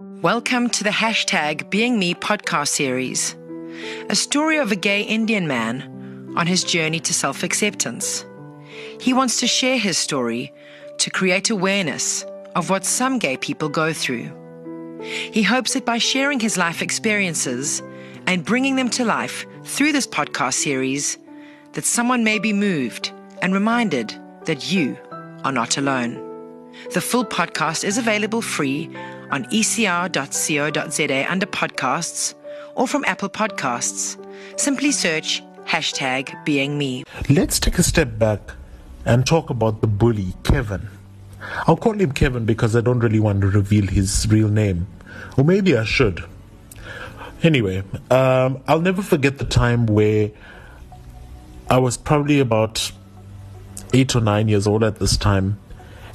Welcome to the hashtag Being Me podcast series, a story of a gay Indian man on his journey to self acceptance. He wants to share his story to create awareness of what some gay people go through. He hopes that by sharing his life experiences and bringing them to life through this podcast series, that someone may be moved and reminded that you are not alone. The full podcast is available free on ecr.co.za under podcasts or from Apple Podcasts. Simply search hashtag being me. Let's take a step back and talk about the bully, Kevin. I'll call him Kevin because I don't really want to reveal his real name. Or maybe I should. Anyway, um, I'll never forget the time where I was probably about eight or nine years old at this time,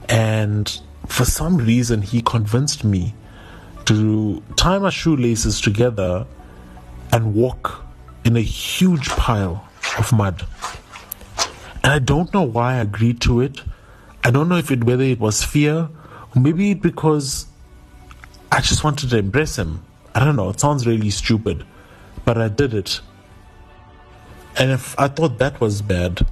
and for some reason, he convinced me to tie my shoelaces together and walk in a huge pile of mud. And I don't know why I agreed to it. I don't know if it whether it was fear or maybe because I just wanted to embrace him. I don't know, it sounds really stupid, but I did it. And if I thought that was bad,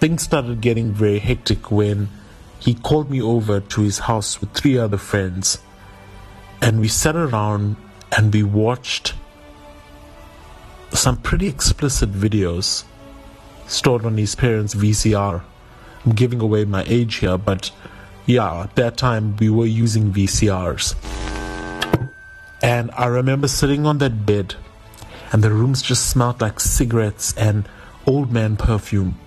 things started getting very hectic when he called me over to his house with three other friends and we sat around and we watched some pretty explicit videos stored on his parents' VCR. I'm giving away my age here, but yeah, at that time we were using VCRs. And I remember sitting on that bed, and the rooms just smelled like cigarettes and old man perfume.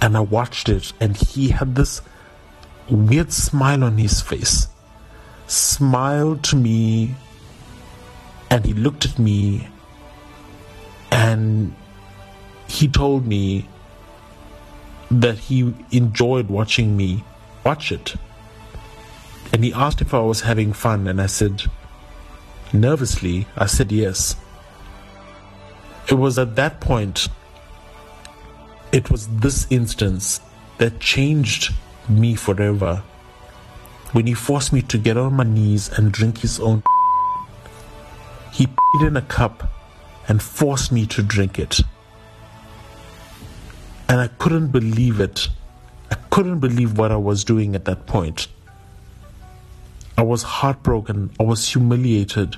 And I watched it, and he had this weird smile on his face. Smiled to me, and he looked at me, and he told me that he enjoyed watching me watch it. And he asked if I was having fun, and I said, nervously, I said yes. It was at that point, it was this instance that changed me forever. When he forced me to get on my knees and drink his own. He put in a cup and forced me to drink it. And I couldn't believe it. I couldn't believe what I was doing at that point. I was heartbroken. I was humiliated.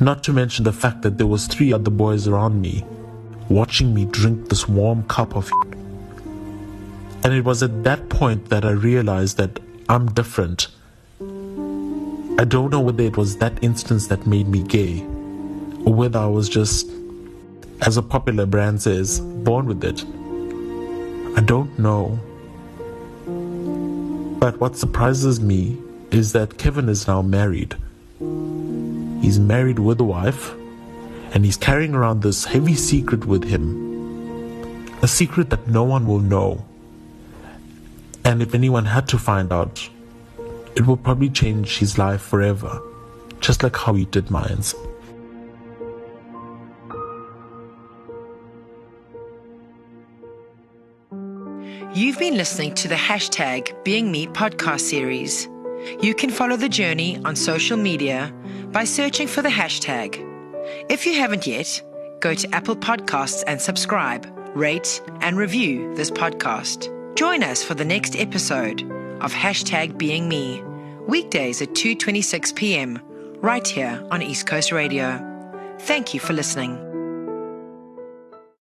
Not to mention the fact that there was three other boys around me watching me drink this warm cup of and it was at that point that I realized that I'm different. I don't know whether it was that instance that made me gay or whether I was just as a popular brand says, born with it. I don't know. But what surprises me is that Kevin is now married. He's married with a wife, and he's carrying around this heavy secret with him. A secret that no one will know. And if anyone had to find out, it would probably change his life forever, just like how he did mine's. You've been listening to the hashtag Being Me podcast series. You can follow the journey on social media by searching for the hashtag. If you haven't yet, go to Apple Podcasts and subscribe, rate, and review this podcast. Join us for the next episode of hashtag Being Me, weekdays at 2:26 p.m. right here on East Coast Radio. Thank you for listening.